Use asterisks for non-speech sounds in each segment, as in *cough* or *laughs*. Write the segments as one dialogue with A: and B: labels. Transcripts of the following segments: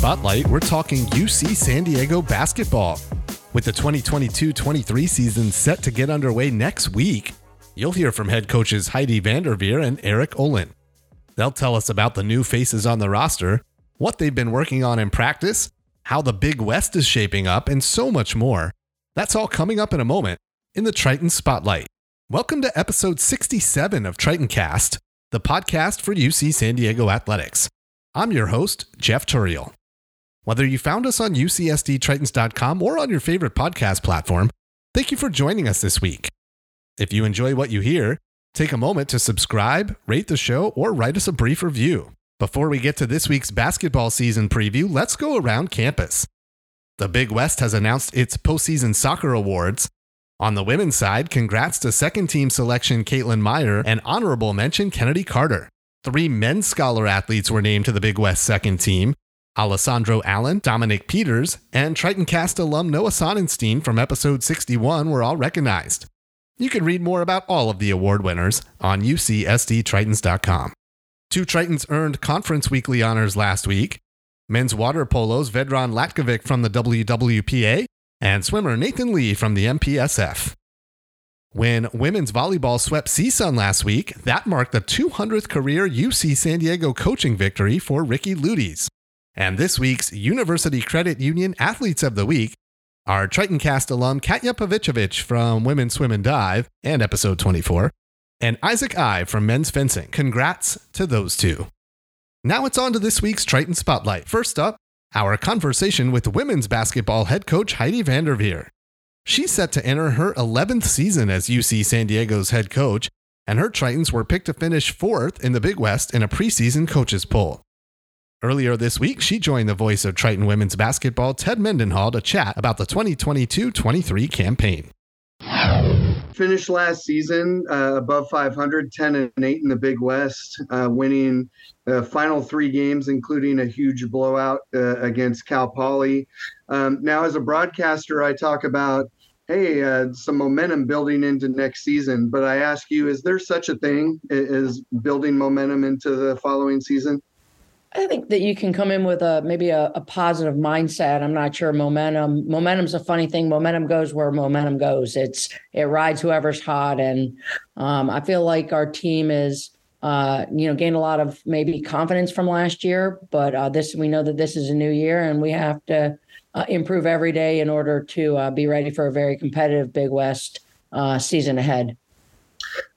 A: Spotlight, we're talking UC San Diego basketball. With the 2022 23 season set to get underway next week, you'll hear from head coaches Heidi VanDerveer and Eric Olen. They'll tell us about the new faces on the roster, what they've been working on in practice, how the Big West is shaping up, and so much more. That's all coming up in a moment in the Triton Spotlight. Welcome to episode 67 of Triton Cast, the podcast for UC San Diego Athletics. I'm your host, Jeff Turiel. Whether you found us on UCSDTritons.com or on your favorite podcast platform, thank you for joining us this week. If you enjoy what you hear, take a moment to subscribe, rate the show, or write us a brief review. Before we get to this week's basketball season preview, let's go around campus. The Big West has announced its postseason soccer awards. On the women's side, congrats to second team selection Caitlin Meyer and honorable mention Kennedy Carter. Three men's scholar athletes were named to the Big West second team. Alessandro Allen, Dominic Peters, and Triton Cast alum Noah Sonnenstein from episode 61 were all recognized. You can read more about all of the award winners on UCSDTritons.com. Two Tritons earned Conference Weekly honors last week. Men's water polo's Vedran Latkovic from the WWPA and swimmer Nathan Lee from the MPSF. When women's volleyball swept CSUN last week, that marked the 200th career UC San Diego coaching victory for Ricci Luyties. And this week's University Credit Union Athletes of the Week are Triton Cast alum Katya Pavicevic from Women's Swim and Dive and episode 24, and Isaac I from Men's Fencing. Congrats to those two. Now it's on to this week's Triton Spotlight. First up, our conversation with women's basketball head coach Heidi VanDerveer. She's set to enter her 11th season as UC San Diego's head coach, and her Tritons were picked to finish fourth in the Big West in a preseason coaches poll. Earlier this week, she joined the voice of Triton women's basketball, Ted Mendenhall, to chat about the 2022 23 campaign.
B: Finished last season uh, above 500, 10 and 8 in the Big West, uh, winning the final three games, including a huge blowout uh, against Cal Poly. Um, now, as a broadcaster, I talk about hey, uh, some momentum building into next season. But I ask you, is there such a thing as building momentum into the following season?
C: I think that you can come in with a maybe a, a, positive mindset. I'm not sure momentum. Momentum's a funny thing. Momentum goes where momentum goes. It's it rides whoever's hot, and um, I feel like our team is uh, you know gained a lot of maybe confidence from last year. But uh, this we know that this is a new year, and we have to uh, improve every day in order to uh, be ready for a very competitive Big West uh, season ahead.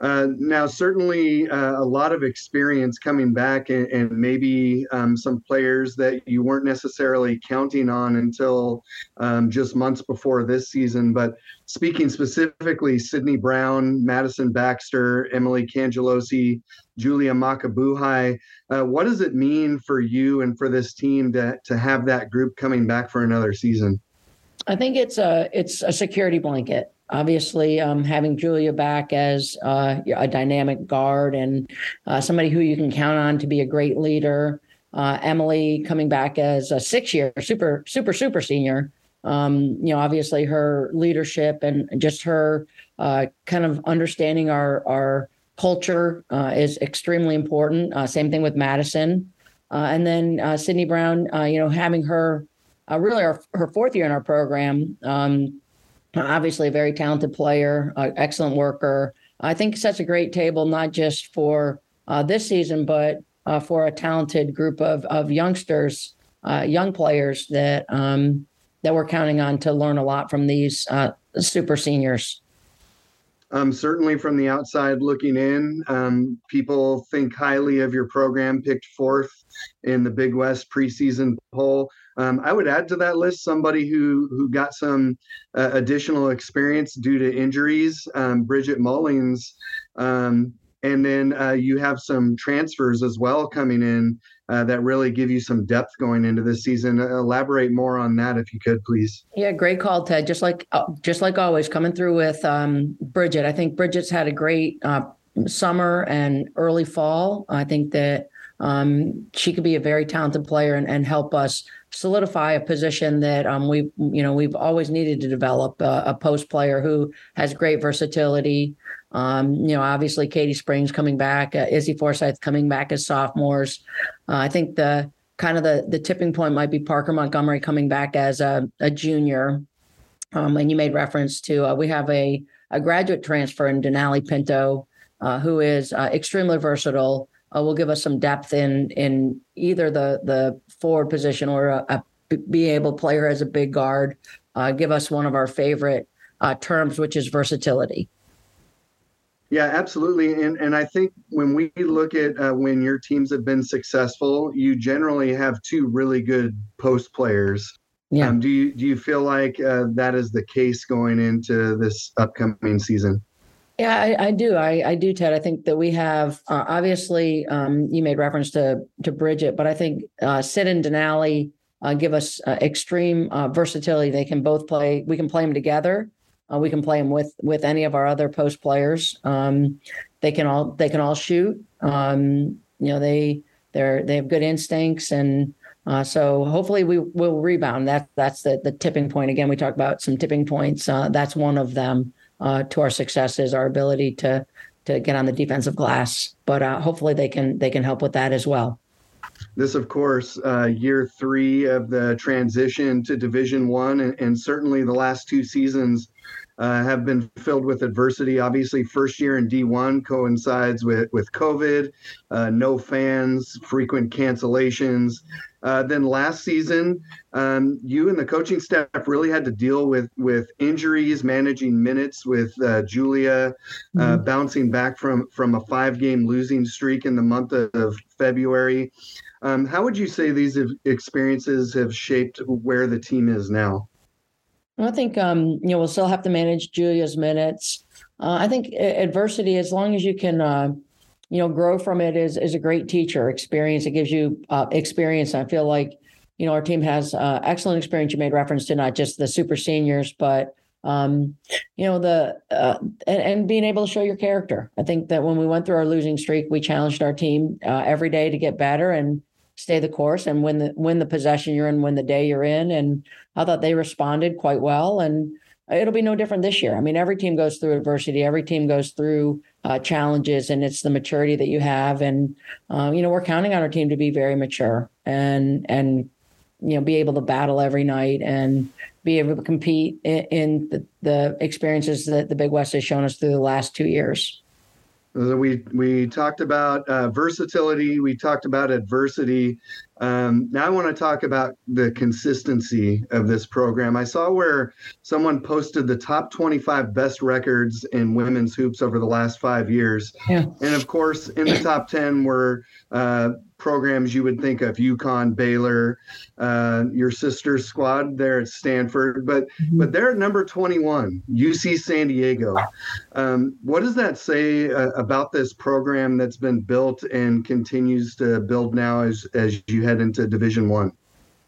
B: Uh, now, certainly uh, a lot of experience coming back, and, and maybe um, some players that you weren't necessarily counting on until um, just months before this season. But speaking specifically, Sydney Brown, Madison Baxter, Emily Cangelosi, Julia Makabuhai, uh, what does it mean for you and for this team to, to have that group coming back for another season?
C: I think it's a it's a security blanket obviously um, having Julia back as uh, a dynamic guard and uh, somebody who you can count on to be a great leader. Uh, Emily coming back as a six-year super super super senior. Um, you know, obviously her leadership and just her uh, kind of understanding our our culture uh, is extremely important. Uh, same thing with Madison, and then Sydney Brown. you know, having her really our, her fourth year in our program. Um, obviously a very talented player, uh, excellent worker. I think sets a great table not just for uh, this season, but uh, for a talented group of of youngsters, uh, young players that um, that we're counting on to learn a lot from these uh, super seniors.
B: Um, certainly, from the outside looking in, um, people think highly of your program. Picked fourth in the Big West preseason poll. Um, I would add to that list somebody who who got some uh, additional experience due to injuries, um, Bridget Mullings, um, and then uh, you have some transfers as well coming in uh, that really give you some depth going into this season. elaborate more on that if you could, please.
C: Yeah, great call, Ted. Just like uh, just like always, coming through with um, Bridget. I think Bridget's had a great uh, summer and early fall. I think that um, she could be a very talented player and, and help us solidify a position that um, we you know we've always needed to develop a, a post player who has great versatility. Um, you know, obviously Katie Springs coming back, uh, Izzy Forsyth coming back as sophomores. Uh, I think the kind of the the tipping point might be Parker Montgomery coming back as a, a junior. Um, and you made reference to uh, we have a a graduate transfer in Denali Pinto, uh, who is uh, extremely versatile. Uh, will give us some depth in in either the the forward position or a, a be able player as a big guard. Uh, give us one of our favorite uh, terms, which is versatility.
B: Yeah, absolutely. And and I think when we look at uh, when your teams have been successful, you generally have two really good post players. Yeah. Um, do you do you feel like uh, that is the case going into this upcoming season?
C: Yeah, I, I do. I, I, do, Ted. I think that we have uh, obviously um, you made reference to to Bridget, but I think uh, Sid and Denali uh, give us uh, extreme uh, versatility. They can both play. We can play them together. Uh, we can play them with with any of our other post players. Um, they can all they can all shoot. Um, you know they they're they have good instincts and uh, so hopefully we will rebound. That that's the the tipping point. Again, we talked about some tipping points. Uh, that's one of them uh, to our success is our ability to to get on the defensive glass. But uh, hopefully they can they can help with that as well.
B: This, of course, uh, year three of the transition to Division One, and, and, certainly the last two seasons uh, have been filled with adversity. Obviously, first year in D1 coincides with with COVID, uh, no fans, frequent cancellations. Uh, then last season, um, you and the coaching staff really had to deal with with injuries, managing minutes with uh, Julia, uh, mm-hmm. bouncing back from from a five game losing streak in the month of February. Um, how would you say these experiences have shaped where the team is now?
C: I think um, you know we'll still have to manage Julia's minutes. Uh, I think adversity, as long as you can, uh, you know, grow from it, is is a great teacher. Experience it gives you uh, experience. I feel like you know our team has uh, excellent experience. You made reference to not just the super seniors, but um, you know the uh, and, and, being able to show your character. I think that when we went through our losing streak, we challenged our team uh, every day to get better and stay the course and win the win the possession you're in, win the day you're in. And I thought they responded quite well. And it'll be no different this year. I mean, every team goes through adversity. Every team goes through uh, challenges, and it's the maturity that you have. And uh, you know, we're counting on our team to be very mature and and you know be able to battle every night and be able to compete in, in the, the experiences that the Big West has shown us through the last two years.
B: We we talked about uh, versatility. We talked about adversity. Um, now I want to talk about the consistency of this program. I saw where someone posted the top 25 best records in women's hoops over the last five years, yeah. and of course, in the top 10 were uh, programs you would think of UConn, Baylor, uh, your sister's squad there at Stanford, but mm-hmm. but they're at number 21, UC San Diego. Um, what does that say uh, about this program that's been built and continues to build now as as you head into Division One?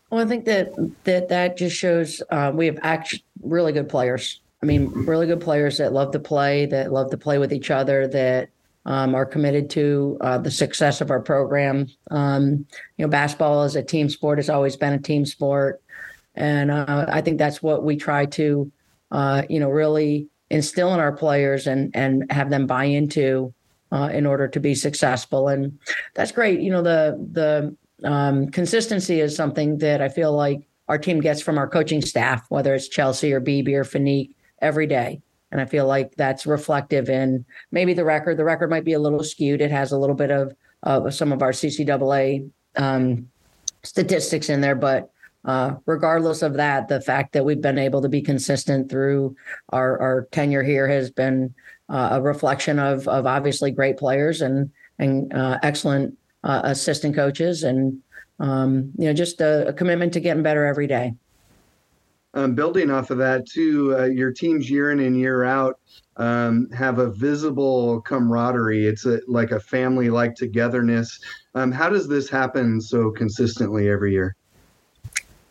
C: Well, I think that that that just shows uh, we have actually really good players. I mean, really good players that love to play, that love to play with each other, that um, are committed to uh, the success of our program. Um, you know, basketball as a team sport has always been a team sport, and uh, I think that's what we try to, uh, you know, really instill in our players and and have them buy into uh, in order to be successful. And that's great. You know, the the um, consistency is something that I feel like our team gets from our coaching staff, whether it's Chelsea or BB or Fanique, every day. And I feel like that's reflective in maybe the record. The record might be a little skewed. It has a little bit of, some of our CCAA um, statistics in there, but uh, regardless of that, the fact that we've been able to be consistent through our, our tenure here has been uh, a reflection of of obviously great players and and uh, excellent uh, assistant coaches and um, you know just a, a commitment to getting better every day
B: um, building off of that too, uh, your teams year in and year out um, have a visible camaraderie. It's a, like a family-like togetherness. Um, how does this happen so consistently every year?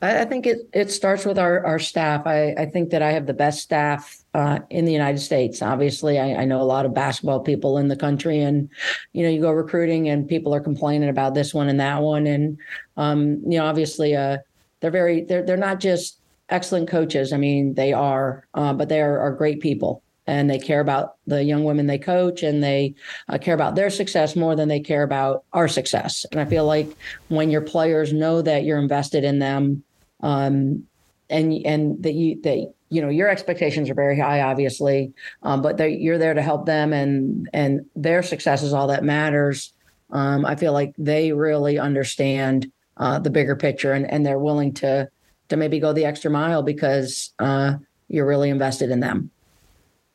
C: I, think it it starts with our our staff. I, I think that I have the best staff uh, in the United States. Obviously, I, I know a lot of basketball people in the country, and you know, you go recruiting, and people are complaining about this one and that one, and um, you know, obviously, uh, they're very they're they're not just excellent coaches. I mean, they are, uh, but they are, are great people. and they care about the young women they coach and they uh, care about their success more than they care about our success. And I feel like when your players know that you're invested in them, um, and and that you that you know your expectations are very high, obviously, um, but you're there to help them, and and their success is all that matters. Um, I feel like they really understand uh, the bigger picture, and and they're willing to to maybe go the extra mile because uh, you're really invested in them.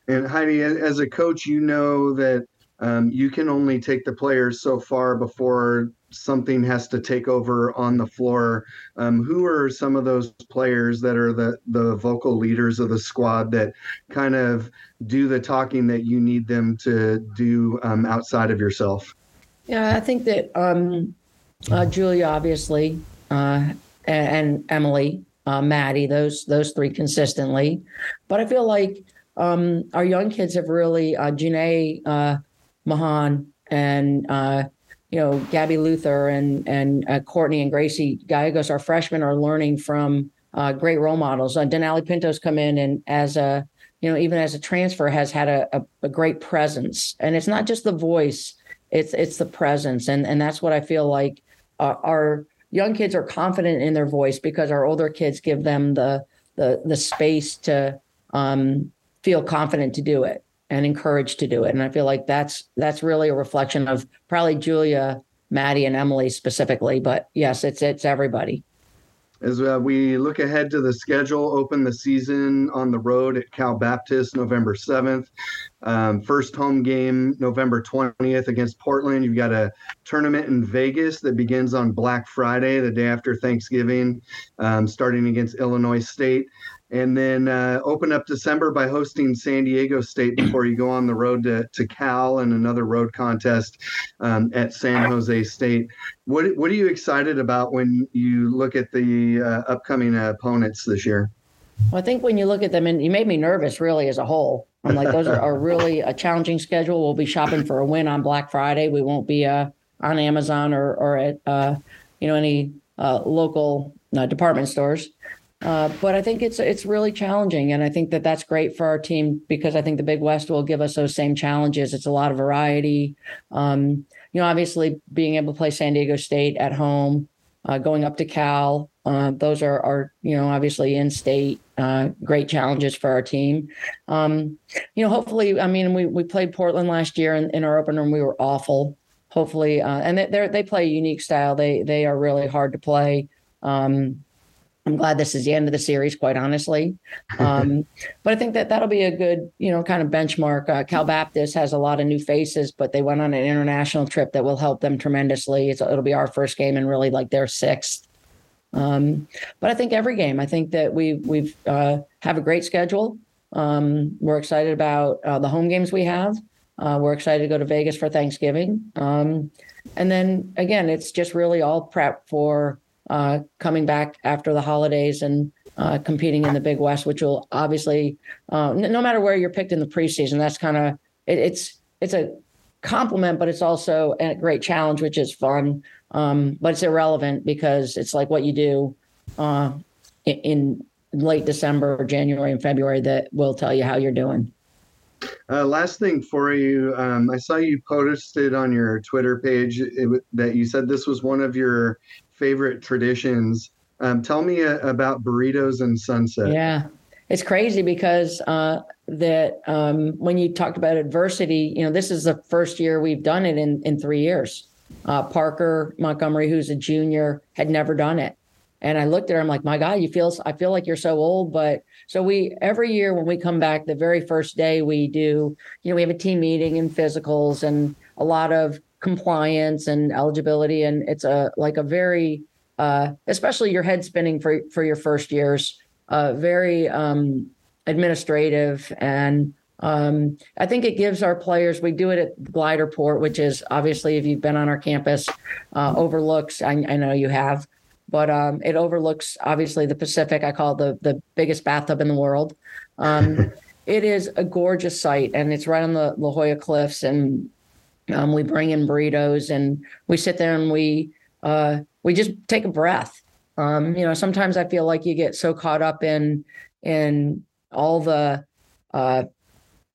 B: And Heidi, as a coach, you know that um, you can only take the players so far before something has to take over on the floor. Um, who are some of those players that are the the vocal leaders of the squad that kind of do the talking that you need them to do um, outside of yourself?
C: Yeah, I think that um, uh, Julia, obviously, uh, and, Emily, uh, Maddie, those those three consistently. But I feel like um, our young kids have really uh, Janae uh, Mahan and uh, you know Gabby Luther and and uh, Courtney and Gracie Gallegos, our freshmen, are learning from uh, great role models. Uh, Denali Pinto's come in and as a you know even as a transfer has had a, a, a great presence, and it's not just the voice, it's it's the presence, and and that's what I feel like uh, our young kids are confident in their voice because our older kids give them the the the space to um, feel confident to do it and encouraged to do it. And I feel like that's that's really a reflection of probably Julia, Maddie, and Emily specifically. But yes, it's it's everybody.
B: As uh, we look ahead to the schedule, open the season on the road at Cal Baptist November 7th. Um, first home game November 20th against Portland. You've got a tournament in Vegas that begins on Black Friday, the day after Thanksgiving, um, starting against Illinois State and then uh, open up December by hosting San Diego State before you go on the road to, to Cal and another road contest um, at San Jose State. What what are you excited about when you look at the uh, upcoming uh, opponents this year?
C: Well, I think when you look at them, and you made me nervous really as a whole. I'm like, those are, are really a challenging schedule. We'll be shopping for a win on Black Friday. We won't be uh, on Amazon or or at uh, you know any uh, local department stores. Uh, but I think it's it's really challenging, and I think that that's great for our team because I think the Big West will give us those same challenges. It's a lot of variety. Um, you know, obviously being able to play San Diego State at home, uh, going up to Cal, uh, those are are you know obviously in state uh, great challenges for our team. Um, you know, hopefully, I mean, we we played Portland last year in, in our opener, and we were awful. Hopefully, uh, and they they play a unique style. They they are really hard to play. Um, I'm glad this is the end of the series, quite honestly. Um, *laughs* but I think that that'll be a good, you know, kind of benchmark. Uh, Cal Baptist has a lot of new faces, but they went on an international trip that will help them tremendously. It's, it'll be our first game and really like their sixth. Um, but I think every game, I think that we we've uh, have a great schedule. Um, we're excited about uh, the home games we have. Uh, we're excited to go to Vegas for Thanksgiving. Um, and then again, it's just really all prep for uh, coming back after the holidays and uh, competing in the Big West, which will obviously, uh, n- no matter where you're picked in the preseason, that's kind of it, it's it's a compliment, but it's also a great challenge, which is fun. Um, but it's irrelevant because it's like what you do uh, in, in late December, or January, and February that will tell you how you're doing.
B: Uh, last thing for you, um, I saw you posted on your Twitter page it, that you said this was one of your favorite traditions. Um, tell me a, uh, about burritos and sunset.
C: Yeah, it's crazy because uh, that um, when you talked about adversity, you know, this is the first year we've done it in in three years. Uh, Parker Montgomery, who's a junior, had never done it, and I looked at her. I'm like, my God, you feel I feel like you're so old, but so we every year when we come back, the very first day we do, you know, we have a team meeting and physicals and a lot of compliance and eligibility and it's a like a very uh, especially your head spinning for for your first years uh, very um, administrative and um, I think it gives our players. We do it at Glider Port, which is obviously, if you've been on our campus, uh, overlooks. I, I, know you have, but um, it overlooks obviously the Pacific. I call it the the biggest bathtub in the world. Um, *laughs* it is a gorgeous site, and it's right on the La Jolla Cliffs, and um, we bring in burritos and we sit there and we uh, we just take a breath. Um, you know, sometimes I feel like you get so caught up in in all the uh,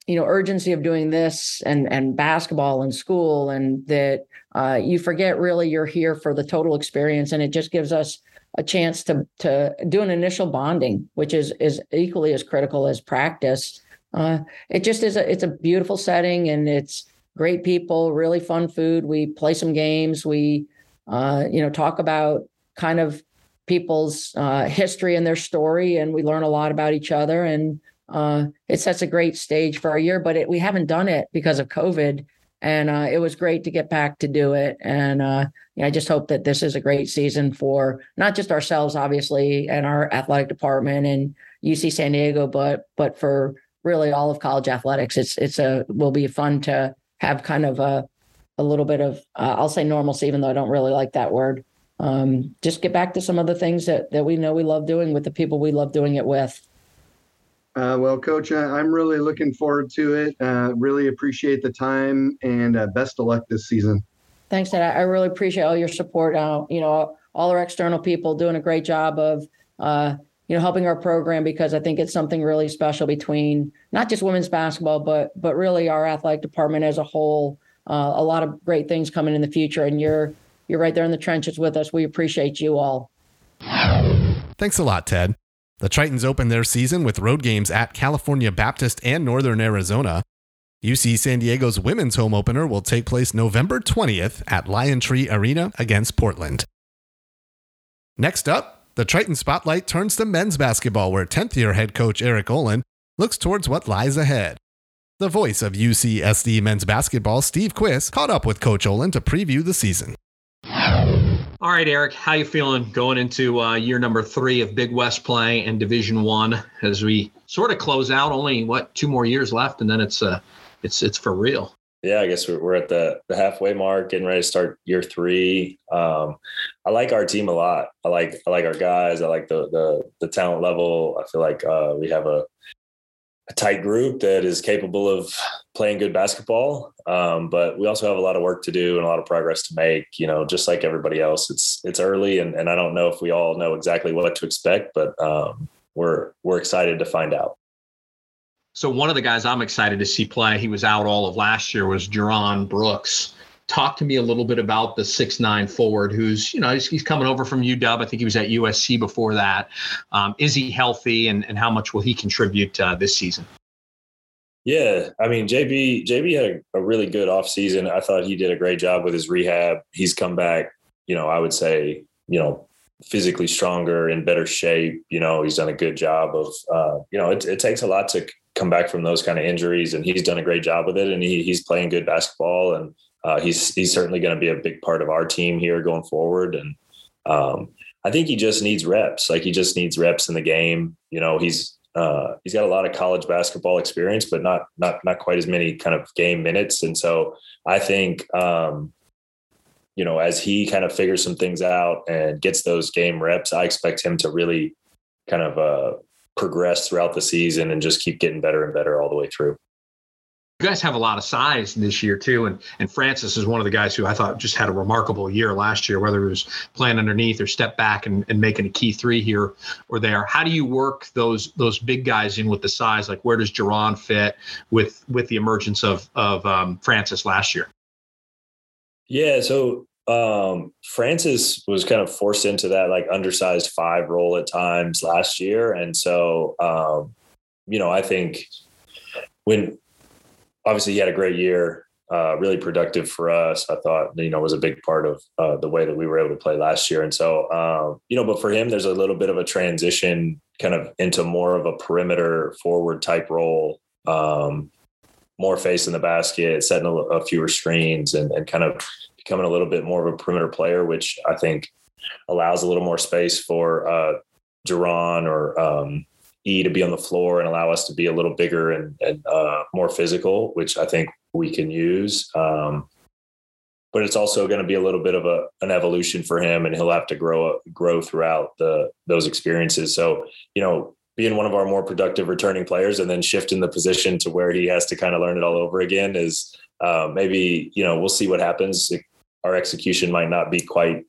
C: you know urgency of doing this and and basketball and school and that uh, you forget really you're here for the total experience and it just gives us a chance to to do an initial bonding which is is equally as critical as practice uh, it just is a it's a beautiful setting and it's great people really fun food we play some games we uh, you know talk about kind of people's uh, history and their story and we learn a lot about each other and uh, it sets a great stage for our year, but it, we haven't done it because of COVID. And uh, it was great to get back to do it. And uh, yeah, I just hope that this is a great season for not just ourselves, obviously, and our athletic department and UC San Diego, but but for really all of college athletics. It's it's a will be fun to have kind of a a little bit of uh, I'll say normalcy, even though I don't really like that word. Um, just get back to some of the things that that we know we love doing with the people we love doing it with.
B: Uh, well, Coach, I'm really looking forward to it. Uh, really appreciate the time and uh, best of luck this season.
C: Thanks, Ed. I really appreciate all your support. Uh, you know, all our external people doing a great job of, uh, you know, helping our program because I think it's something really special between not just women's basketball, but but really our athletic department as a whole. Uh, a lot of great things coming in the future, and you're you're right there in the trenches with us. We appreciate you all.
A: Thanks a lot, Ted. The Tritons open their season with road games at California Baptist and Northern Arizona. UC San Diego's women's home opener will take place November 20th at LionTree Arena against Portland. Next up, the Triton spotlight turns to men's basketball, where 10th year head coach Eric Olen looks towards what lies ahead. The voice of UCSD men's basketball, Steve Quiss, caught up with Coach Olen to preview the season.
D: All right, Eric, how you feeling going into uh, year number three of Big West play and Division One as we sort of close out? Only what two more years left, and then it's uh, it's it's for real.
E: Yeah, I guess we're, we're at the, the halfway mark, getting ready to start year three. Um, I like our team a lot. I like I like our guys. I like the the the talent level. I feel like uh, we have a a tight group that is capable of playing good basketball. Um, but we also have a lot of work to do and a lot of progress to make. You know, just like everybody else, it's it's early, and, and I don't know if we all know exactly what to expect, but um, we're we're excited to find out.
D: So one of the guys I'm excited to see play, he was out all of last year, was Jerron Brooks. Talk to me a little bit about the six nine forward who's you know he's, he's, coming over from uw i think he was at usc before that. Um, is he healthy and, and how much will he contribute uh, this season?
E: Yeah i mean jb jb had a, really good offseason i thought he did a great job with his rehab. He's come back you know i would say you know physically stronger in better shape. You know he's done a good job of uh, you know it, it takes a lot to come back from those kind of injuries and he's done a great job with it and he, he's playing good basketball and uh, he's he's certainly going to be a big part of our team here going forward. And um, I think he just needs reps. Like he just needs reps in the game. You know, he's uh, he's got a lot of college basketball experience, but not not not quite as many kind of game minutes. And so I think um, you know as he kind of figures some things out and gets those game reps, I expect him to really kind of uh, progress throughout the season and just keep getting better and better all the way through
D: you guys have a lot of size this year too, and and Francis is one of the guys who I thought just had a remarkable year last year, whether it was playing underneath or step back and, and making a key three here or there. How do you work those those big guys in with the size? Like where does Jerron fit with with the emergence of of um, Francis last year?
E: Yeah, so um, Francis was kind of forced into that like undersized five role at times last year, and so um, you know I think when obviously he had a great year, uh, really productive for us. I thought, you know, was a big part of uh, the way that we were able to play last year. And so, um, you know, but for him, there's a little bit of a transition kind of into more of a perimeter forward type role, um, more face in the basket, setting a, a fewer screens and, and kind of becoming a little bit more of a perimeter player, which I think allows a little more space for uh, Jerron or, um, E to be on the floor and allow us to be a little bigger and, and uh, more physical, which I think we can use. Um, but it's also going to be a little bit of a, an evolution for him, and he'll have to grow grow throughout the those experiences. So you know, being one of our more productive returning players, and then shifting the position to where he has to kind of learn it all over again is uh, maybe you know we'll see what happens. Our execution might not be quite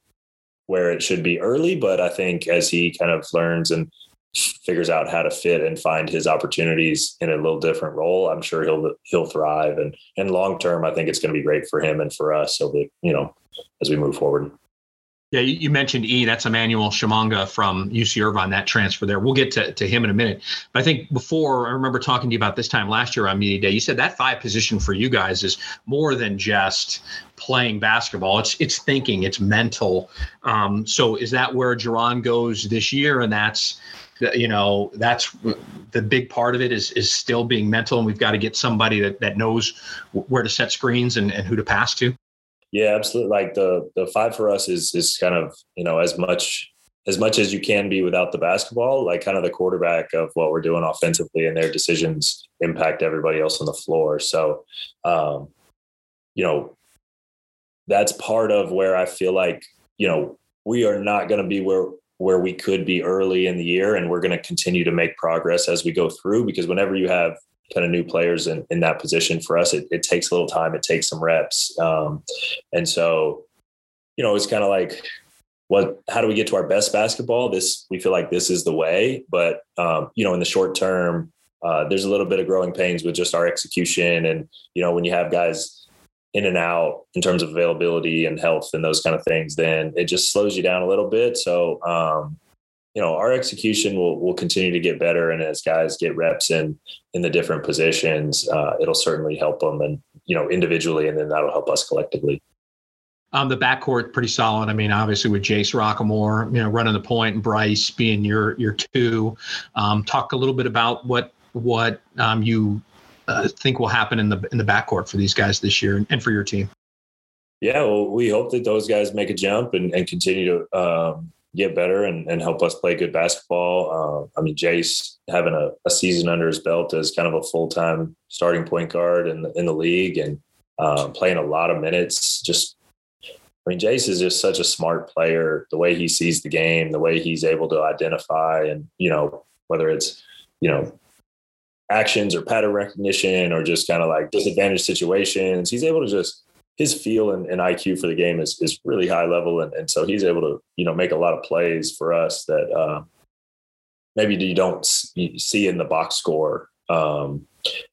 E: where it should be early, but I think as he kind of learns and figures out how to fit and find his opportunities in a little different role, I'm sure he'll he'll thrive. And and long term, I think it's going to be great for him and for us. So that you know, as we move forward.
D: Yeah, you mentioned E. That's Emmanuel Tshimanga from UC Irvine, that transfer there. We'll get to, to him in a minute. But I think before, I remember talking to you about this time last year on Media Day, you said that five position for you guys is more than just playing basketball. It's it's thinking, it's mental. Um, so is that where Jerron goes this year? And that's you know that's the big part of it is is still being mental and we've got to get somebody that, that knows where to set screens and, and who to pass to
E: yeah absolutely. Like the the five for us is is kind of you know as much as much as you can be without the basketball like kind of the quarterback of what we're doing offensively and their decisions impact everybody else on the floor. So um you know that's part of where i feel like you know we are not going to be where where we could be early in the year and we're going to continue to make progress as we go through because whenever you have kind of new players in, in that position for us it, it takes a little time it takes some reps um, and so you know it's kind of like what how do we get to our best basketball this we feel like this is the way but um, you know in the short term uh, there's a little bit of growing pains with just our execution and you know when you have guys in and out in terms of availability and health and those kind of things, then it just slows you down a little bit. So, um, you know, our execution will will continue to get better, and as guys get reps in in the different positions, uh, it'll certainly help them, and you know, individually, and then that'll help us collectively.
D: Um, the backcourt pretty solid. I mean, obviously with Jace Roquemore, you know, running the point, and Bryce being your your two. Um, talk a little bit about what what um, you uh, think will happen in the in the backcourt for these guys this year and for your team?
E: Yeah, well, we hope that those guys make a jump and, and continue to um, get better and, and, help us play good basketball. Uh, I mean, Jace having a, a, season under his belt as kind of a full time starting point guard in the, in the league and uh, playing a lot of minutes. Just, I mean, Jace is just such a smart player. The way he sees the game, the way he's able to identify, and you know, whether it's you know actions or pattern recognition or just kind of like disadvantaged situations. He's able to just his feel and, and, IQ for the game is is really high level, and, and so he's able to you know make a lot of plays for us that uh, maybe you don't see in the box score. Um,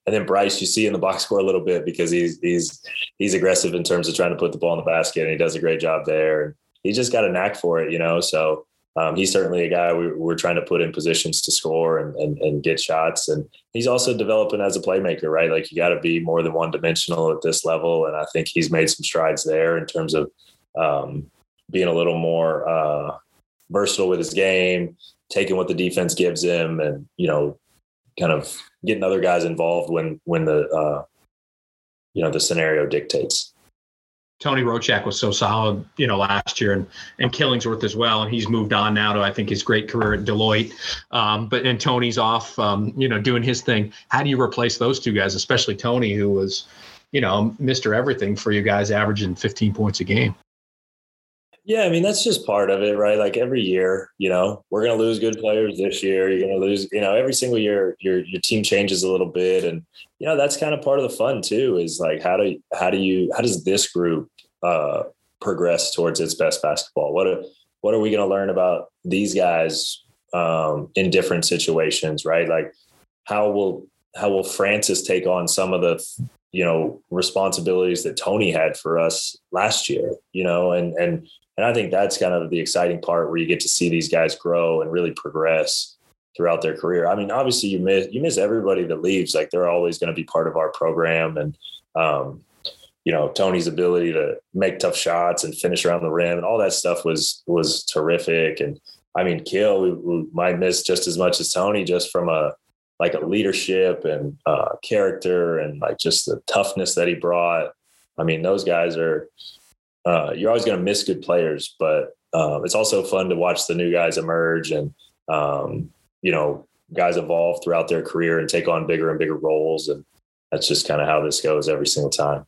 E: and then Bryce, you see in the box score a little bit because he's he's he's aggressive in terms of trying to put the ball in the basket, and he does a great job there. He just got a knack for it, you know. So um, he's certainly a guy we, are trying to put in positions to score and, and, and get shots. And he's also developing as a playmaker, right? Like you got to be more than one dimensional at this level. And I think he's made some strides there in terms of um, being a little more uh, versatile with his game, taking what the defense gives him, and you know, kind of getting other guys involved when when the uh, you know the scenario dictates.
D: Toni Rocak was so solid, you know, last year, and and Killingsworth as well, and he's moved on now to I think his great career at Deloitte. Um, but and Toni's off, um, you know, doing his thing. How do you replace those two guys, especially Toni, who was, you know, Mister Everything for you guys, averaging 15 points a game?
E: Yeah, I mean that's just part of it, right? Like every year, you know, we're gonna lose good players this year. You're gonna lose, you know, every single year your your team changes a little bit, and you know that's kind of part of the fun too. Is like how do how do you how does this group uh, progress towards its best basketball? What are, what are we going to learn about these guys um, in different situations, right? Like how will how will Francis take on some of the you know responsibilities that Toni had for us last year? You know, and and and I think that's kind of the exciting part where you get to see these guys grow and really progress throughout their career. I mean, obviously you miss you miss everybody that leaves. Like they're always going to be part of our program, and um, you know Toni's ability to make tough shots and finish around the rim and all that stuff was was terrific. And I mean, Kill we, we might miss just as much as Toni, just from a like a leadership and uh, character and like just the toughness that he brought. I mean, those guys are uh, you're always going to miss good players, but um, it's also fun to watch the new guys emerge and um, you know guys evolve throughout their career and take on bigger and bigger roles and that's just kind of how this goes every single time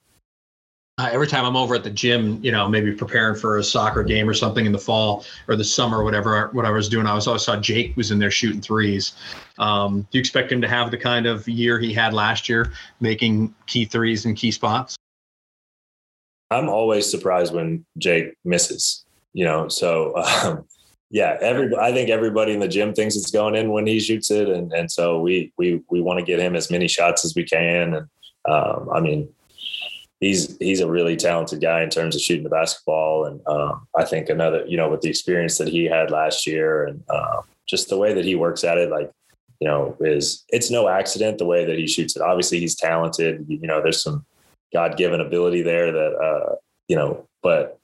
D: uh, every time I'm over at the gym, you know, maybe preparing for a soccer game or something in the fall or the summer, whatever, what I was doing, I was always saw Jake was in there shooting threes. Um, do you expect him to have the kind of year he had last year, making key threes in key spots?
E: I'm always surprised when Jake misses, you know, so *laughs* um, yeah, every I think everybody in the gym thinks it's going in when he shoots it, and and so we we we want to get him as many shots as we can. And um, I mean, he's he's a really talented guy in terms of shooting the basketball, and um, I think another you know with the experience that he had last year, and uh, just the way that he works at it, like you know, is it's no accident the way that he shoots it. Obviously, he's talented. You know, there's some God given ability there that uh, you know, but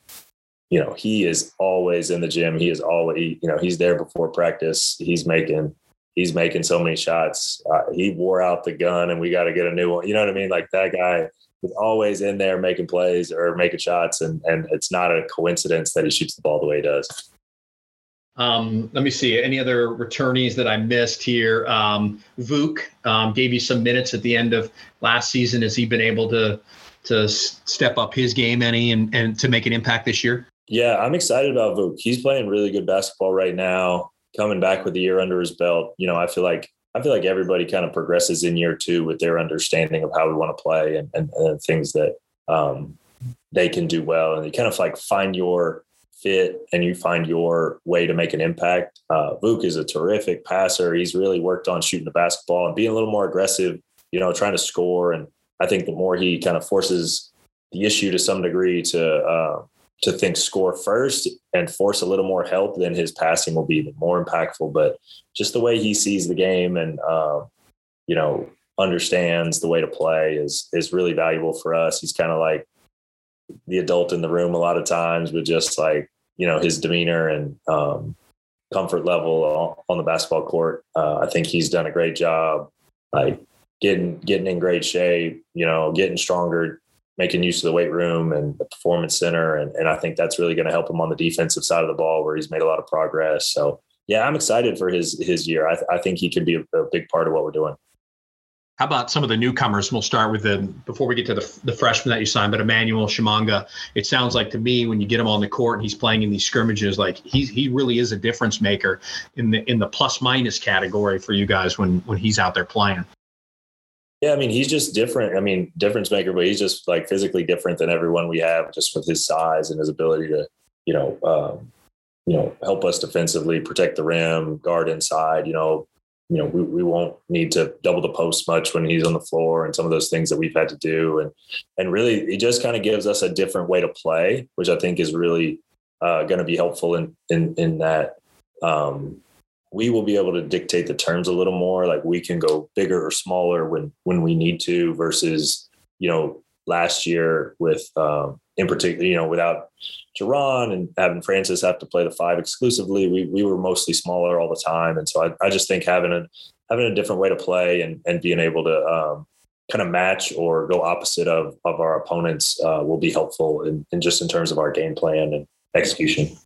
E: you know, he is always in the gym. He is always, you know, he's there before practice. He's making, he's making so many shots. Uh, he wore out the gun and we got to get a new one. You know what I mean? Like that guy is always in there making plays or making shots. And, and it's not a coincidence that he shoots the ball the way he does.
D: Um, let me see any other returnees that I missed here. Um, Vuk um, gave you some minutes at the end of last season. Has he been able to to step up his game any and, and to make an impact this year?
E: Yeah, I'm excited about Vuk. He's playing really good basketball right now. Coming back with a year under his belt, you know, I feel like I feel like everybody kind of progresses in year two with their understanding of how we want to play and, and, and things that um, they can do well, and you kind of like find your fit and you find your way to make an impact. Uh, Vuk is a terrific passer. He's really worked on shooting the basketball and being a little more aggressive, you know, trying to score. And I think the more he kind of forces the issue to some degree to uh, to think score first and force a little more help, then his passing will be even more impactful. But just the way he sees the game and uh, you know understands the way to play is is really valuable for us. He's kind of like the adult in the room a lot of times with just like you know his demeanor and um, comfort level on the basketball court. Uh, I think he's done a great job, like getting getting in great shape. You know, getting stronger making use of the weight room and the performance center. And, and I think that's really going to help him on the defensive side of the ball where he's made a lot of progress. So yeah, I'm excited for his, his year. I, th- I think he could be a, a, big part of what we're doing.
D: How about some of the newcomers? We'll start with the before we get to the, the freshman that you signed, but Emmanuel Tshimanga. It sounds like to me when you get him on the court and he's playing in these scrimmages, like he's he really is a difference maker in the in the plus minus category for you guys when when he's out there playing.
E: Yeah, I mean, he's just different. I mean, difference maker, but he's just like physically different than everyone we have, just with his size and his ability to, you know, um, you know, help us defensively, protect the rim, guard inside. You know, you know, we, we won't need to double the post much when he's on the floor and some of those things that we've had to do. And and really, it just kind of gives us a different way to play, which I think is really uh, going to be helpful in in in that. Um, we will be able to dictate the terms a little more. Like we can go bigger or smaller when when we need to versus you know last year with um, in particular you know without Jerron and having Francis have to play the five exclusively. We we were mostly smaller all the time, and so I, I just think having a having a different way to play and and being able to um, kind of match or go opposite of of our opponents uh, will be helpful in, in just in terms of our game plan and execution.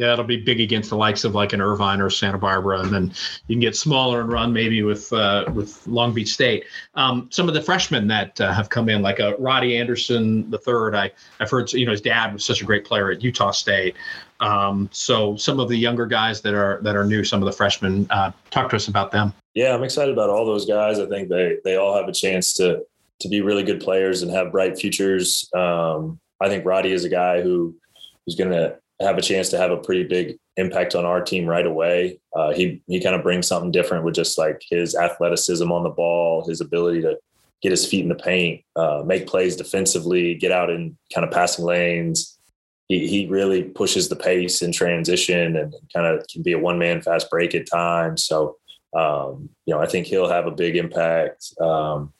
D: Yeah, it'll be big against the likes of like an Irvine or Santa Barbara, and then you can get smaller and run maybe with uh, with Long Beach State. Um, some of the freshmen that uh, have come in, like uh, Roddy Anderson the third, I I've heard you know his dad was such a great player at Utah State. Um, so some of the younger guys that are that are new, some of the freshmen, uh, talk to us about them.
E: Yeah, I'm excited about all those guys. I think they they all have a chance to to be really good players and have bright futures. Um, I think Roddy is a guy who who's going to have a chance to have a pretty big impact on our team right away. Uh, he he kind of brings something different with just like his athleticism on the ball, his ability to get his feet in the paint, uh, make plays defensively, get out in kind of passing lanes. He he really pushes the pace in transition and kind of can be a one man fast break at times. So um, you know I think he'll have a big impact. Um,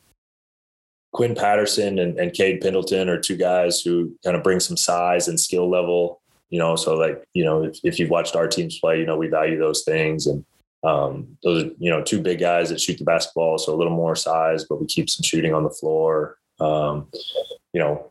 E: Quinn Patterson and, and Cade Pendleton are two guys who kind of bring some size and skill level you know, so like, you know, if, if you've watched our teams play, you know, we value those things. And um, those are, you know, two big guys that shoot the basketball. So a little more size, but we keep some shooting on the floor. Um, you know,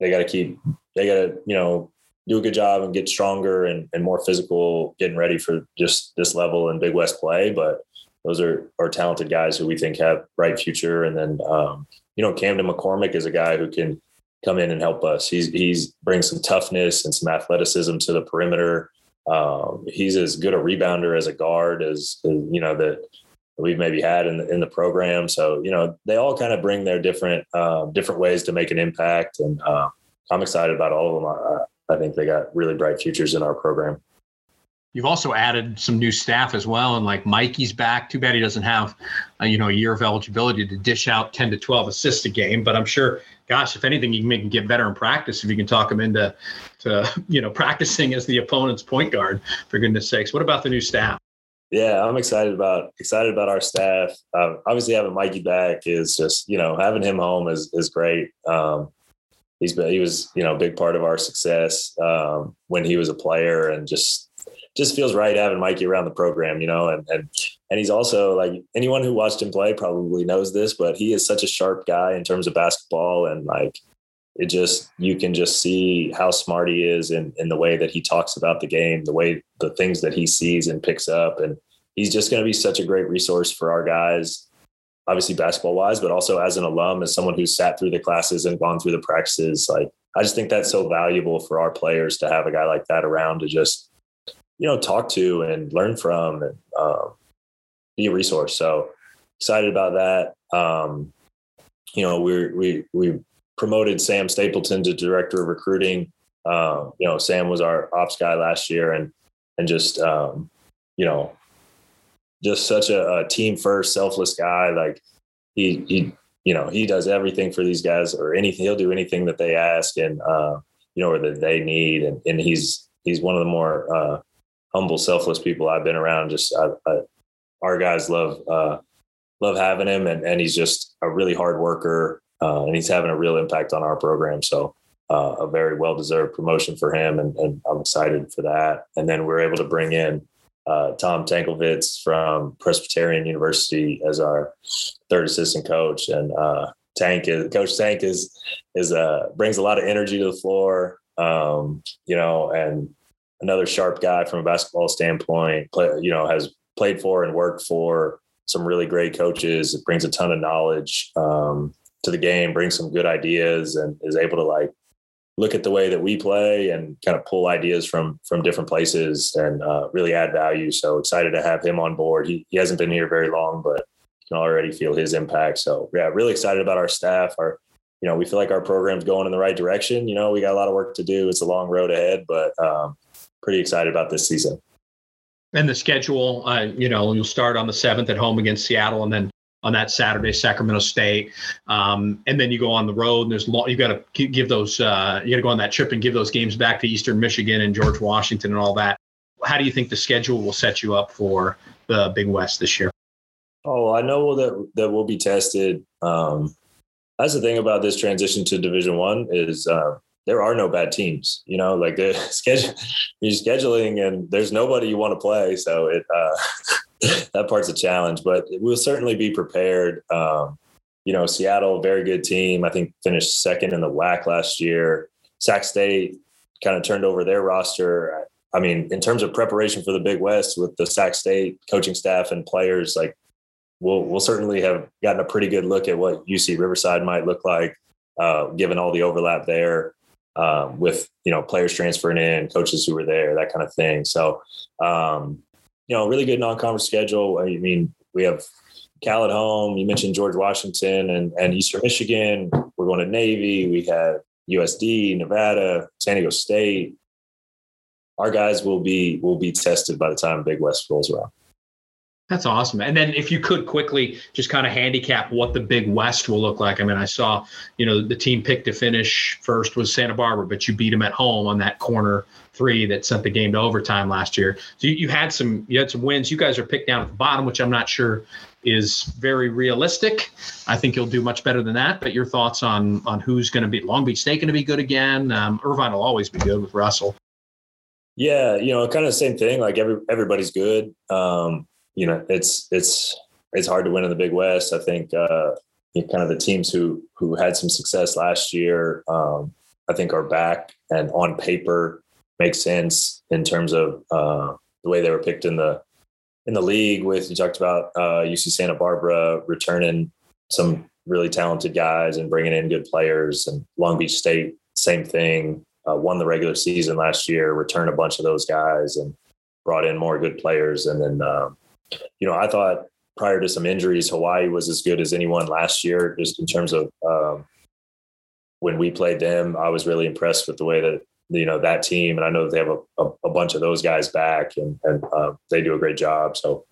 E: they got to keep, they got to, you know, do a good job and get stronger and, and more physical, getting ready for just this level in Big West play. But those are, are talented guys who we think have bright future. And then, um, you know, Camden McCormick is a guy who can, come in and help us. He's he's brings some toughness and some athleticism to the perimeter. Um, he's as good a rebounder as a guard as, as you know that we've maybe had in the, in the program. So you know they all kind of bring their different uh, different ways to make an impact, and uh, I'm excited about all of them. I, I think they got really bright futures in our program.
D: You've also added some new staff as well, and like Mikey's back. Too bad he doesn't have, uh, you know, a year of eligibility to dish out ten to twelve assists a game. But I'm sure, gosh, if anything, you can make him get better in practice if you can talk him into, to *laughs* you know, practicing as the opponent's point guard. For goodness sakes, what about the new staff?
E: Yeah, I'm excited about excited about our staff. Um, obviously, having Mikey back is just you know having him home is is great. Um, he's been he was you know a big part of our success um, when he was a player, and just just feels right having Mikey around the program, you know, and and and he's also like anyone who watched him play probably knows this, but he is such a sharp guy in terms of basketball and like it just you can just see how smart he is in in the way that he talks about the game, the way the things that he sees and picks up and he's just going to be such a great resource for our guys obviously basketball wise but also as an alum as someone who's sat through the classes and gone through the practices like I just think that's so valuable for our players to have a guy like that around to just you know talk to and learn from and um, be a resource. So excited about that. Um, you know, we we we promoted Sam Stapleton to director of recruiting. Um, you know, Sam was our ops guy last year, and and just um, you know, just such a, a team first, selfless guy. Like he he you know he does everything for these guys or anything. He'll do anything that they ask and uh, you know or that they need, and and he's he's one of the more uh, humble, selfless people I've been around. Just I, I, our guys love uh, love having him, and and he's just a really hard worker, uh, and he's having a real impact on our program. So. Uh, a very well deserved promotion for him, and, and, I'm excited for that. And then we're able to bring in uh, Tom Tankovitz from Presbyterian University as our third assistant coach, and uh, Tank is Coach Tank is is uh, brings a lot of energy to the floor, um, you know, and another sharp guy from a basketball standpoint. Play, you know, has played for and worked for some really great coaches. It brings a ton of knowledge um, to the game, brings some good ideas, and is able to like look at the way that we play and kind of pull ideas from from different places and uh, really add value. So excited to have him on board. He, he hasn't been here very long, but can already feel his impact. So yeah, really excited about our staff. Our you know we feel like our program's going in the right direction. You know we got a lot of work to do. It's a long road ahead, but um, pretty excited about this season.
D: And the schedule, uh, you know, you'll start on the seventh at home against Seattle, and then on that Saturday, Sacramento State, um, and then you go on the road. And there's you got to give those, uh, you got to go on that trip and give those games back to Eastern Michigan and George Washington and all that. How do you think the schedule will set you up for the Big West this year?
E: Oh, I know that that will be tested. Um, that's the thing about this transition to Division One is uh, there are no bad teams. You know, like *laughs* the schedule, you're scheduling, and there's nobody you want to play. So it uh, *laughs* that part's a challenge, but we'll certainly be prepared. Um, you know, Seattle, very good team. I think finished second in the WAC last year. Sac State kind of turned over their roster. I mean, in terms of preparation for the Big West with the Sac State coaching staff and players, like we'll we'll certainly have gotten a pretty good look at what UC Riverside might look like, uh, given all the overlap there um, with you know players transferring in, coaches who were there, that kind of thing. So um, you know, really good non-conference schedule. I mean, we have Cal at home. You mentioned George Washington and, and Eastern Michigan. We're going to Navy. We have USD, Nevada, San Diego State. Our guys will be will be tested by the time Big West rolls around.
D: That's awesome. And then if you could quickly just kind of handicap what the Big West will look like. I mean, I saw, you know, the team picked to finish first was Santa Barbara, but you beat them at home on that corner three that sent the game to overtime last year. So you, you had some you had some wins. You guys are picked down at the bottom, which I'm not sure is very realistic. I think you'll do much better than that. But your thoughts on on who's going to be Long Beach State going to be good again? Um, Irvine will always be good with Russell.
E: Yeah, you know, kind of the same thing. Like every everybody's good. Um, you know, it's it's it's hard to win in the Big West. I think uh, kind of the teams who who had some success last year, um, I think are back and on paper makes sense in terms of uh, the way they were picked in the in the league. With you talked about uh, UC Santa Barbara returning some really talented guys and bringing in good players, and Long Beach State same thing. Uh, won the regular season last year, returned a bunch of those guys, and brought in more good players, and then um, you know, I thought prior to some injuries, Hawaii was as good as anyone last year, just in terms of um, when we played them. I was really impressed with the way that you know that team, and I know they have a, a, a bunch of those guys back, and and uh, they do a great job. So,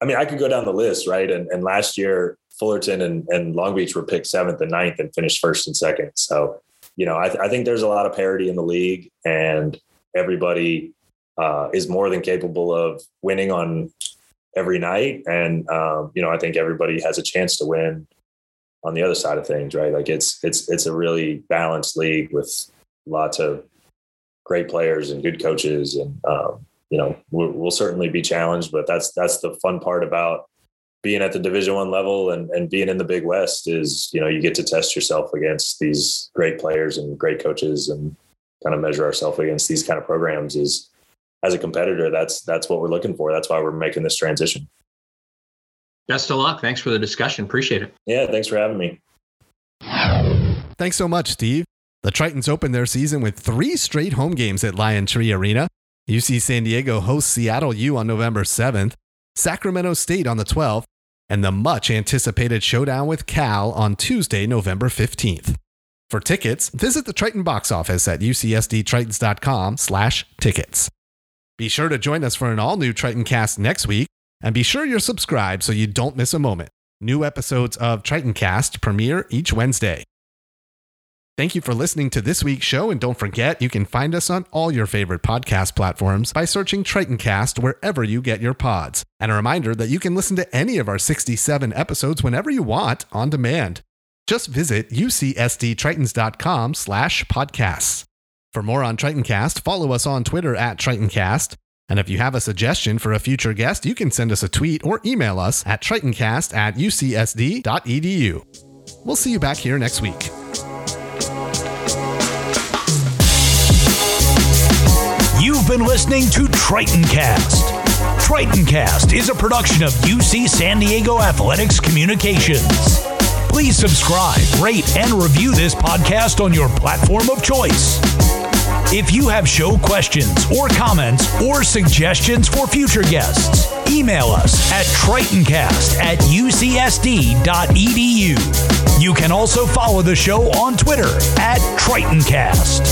E: I mean, I could go down the list, right? And and last year, Fullerton and, and Long Beach were picked seventh and ninth, and finished first and second. So, you know, I, th- I think there's a lot of parity in the league, and everybody uh, is more than capable of winning on every night. And um, you know, I think everybody has a chance to win on the other side of things, right? Like it's it's it's a really balanced league with lots of great players and good coaches, and um, you know, we'll, we'll, certainly be challenged. But that's that's the fun part about being at the Division One level and and being in the Big West is you know you get to test yourself against these great players and great coaches and kind of measure ourselves against these kind of programs is as a competitor that's that's what we're looking for. That's why we're making this transition.
D: Best of luck. Thanks for the discussion. Appreciate it.
E: Yeah thanks for having me.
A: Thanks so much steve. The Tritons open their season with three straight home games at LionTree Arena. UC San Diego hosts Seattle U on November 7th, Sacramento State on the 12th, and the much anticipated showdown with Cal on Tuesday, November 15th. For tickets, visit the Triton box office at ucsdtritons.com slash tickets. Be sure to join us for an all-new Tritoncast next week, and be sure you're subscribed so you don't miss a moment. New episodes of Tritoncast premiere each Wednesday. Thank you for listening to this week's show, and don't forget you can find us on all your favorite podcast platforms by searching Tritoncast wherever you get your pods. And a reminder that you can listen to any of our 67 episodes whenever you want on demand. Just visit ucsdtritons.com slash podcasts. For more on Tritoncast, follow us on Twitter at Tritoncast. And if you have a suggestion for a future guest, you can send us a tweet or email us at tritoncast at ucsd.edu. We'll see you back here next week.
F: You've been listening to Tritoncast. Tritoncast is a production of UC San Diego Athletics Communications. Please subscribe, rate, and review this podcast on your platform of choice. If you have show questions or comments or suggestions for future guests, email us at tritoncast at ucsd.edu. You can also follow the show on Twitter at Tritoncast.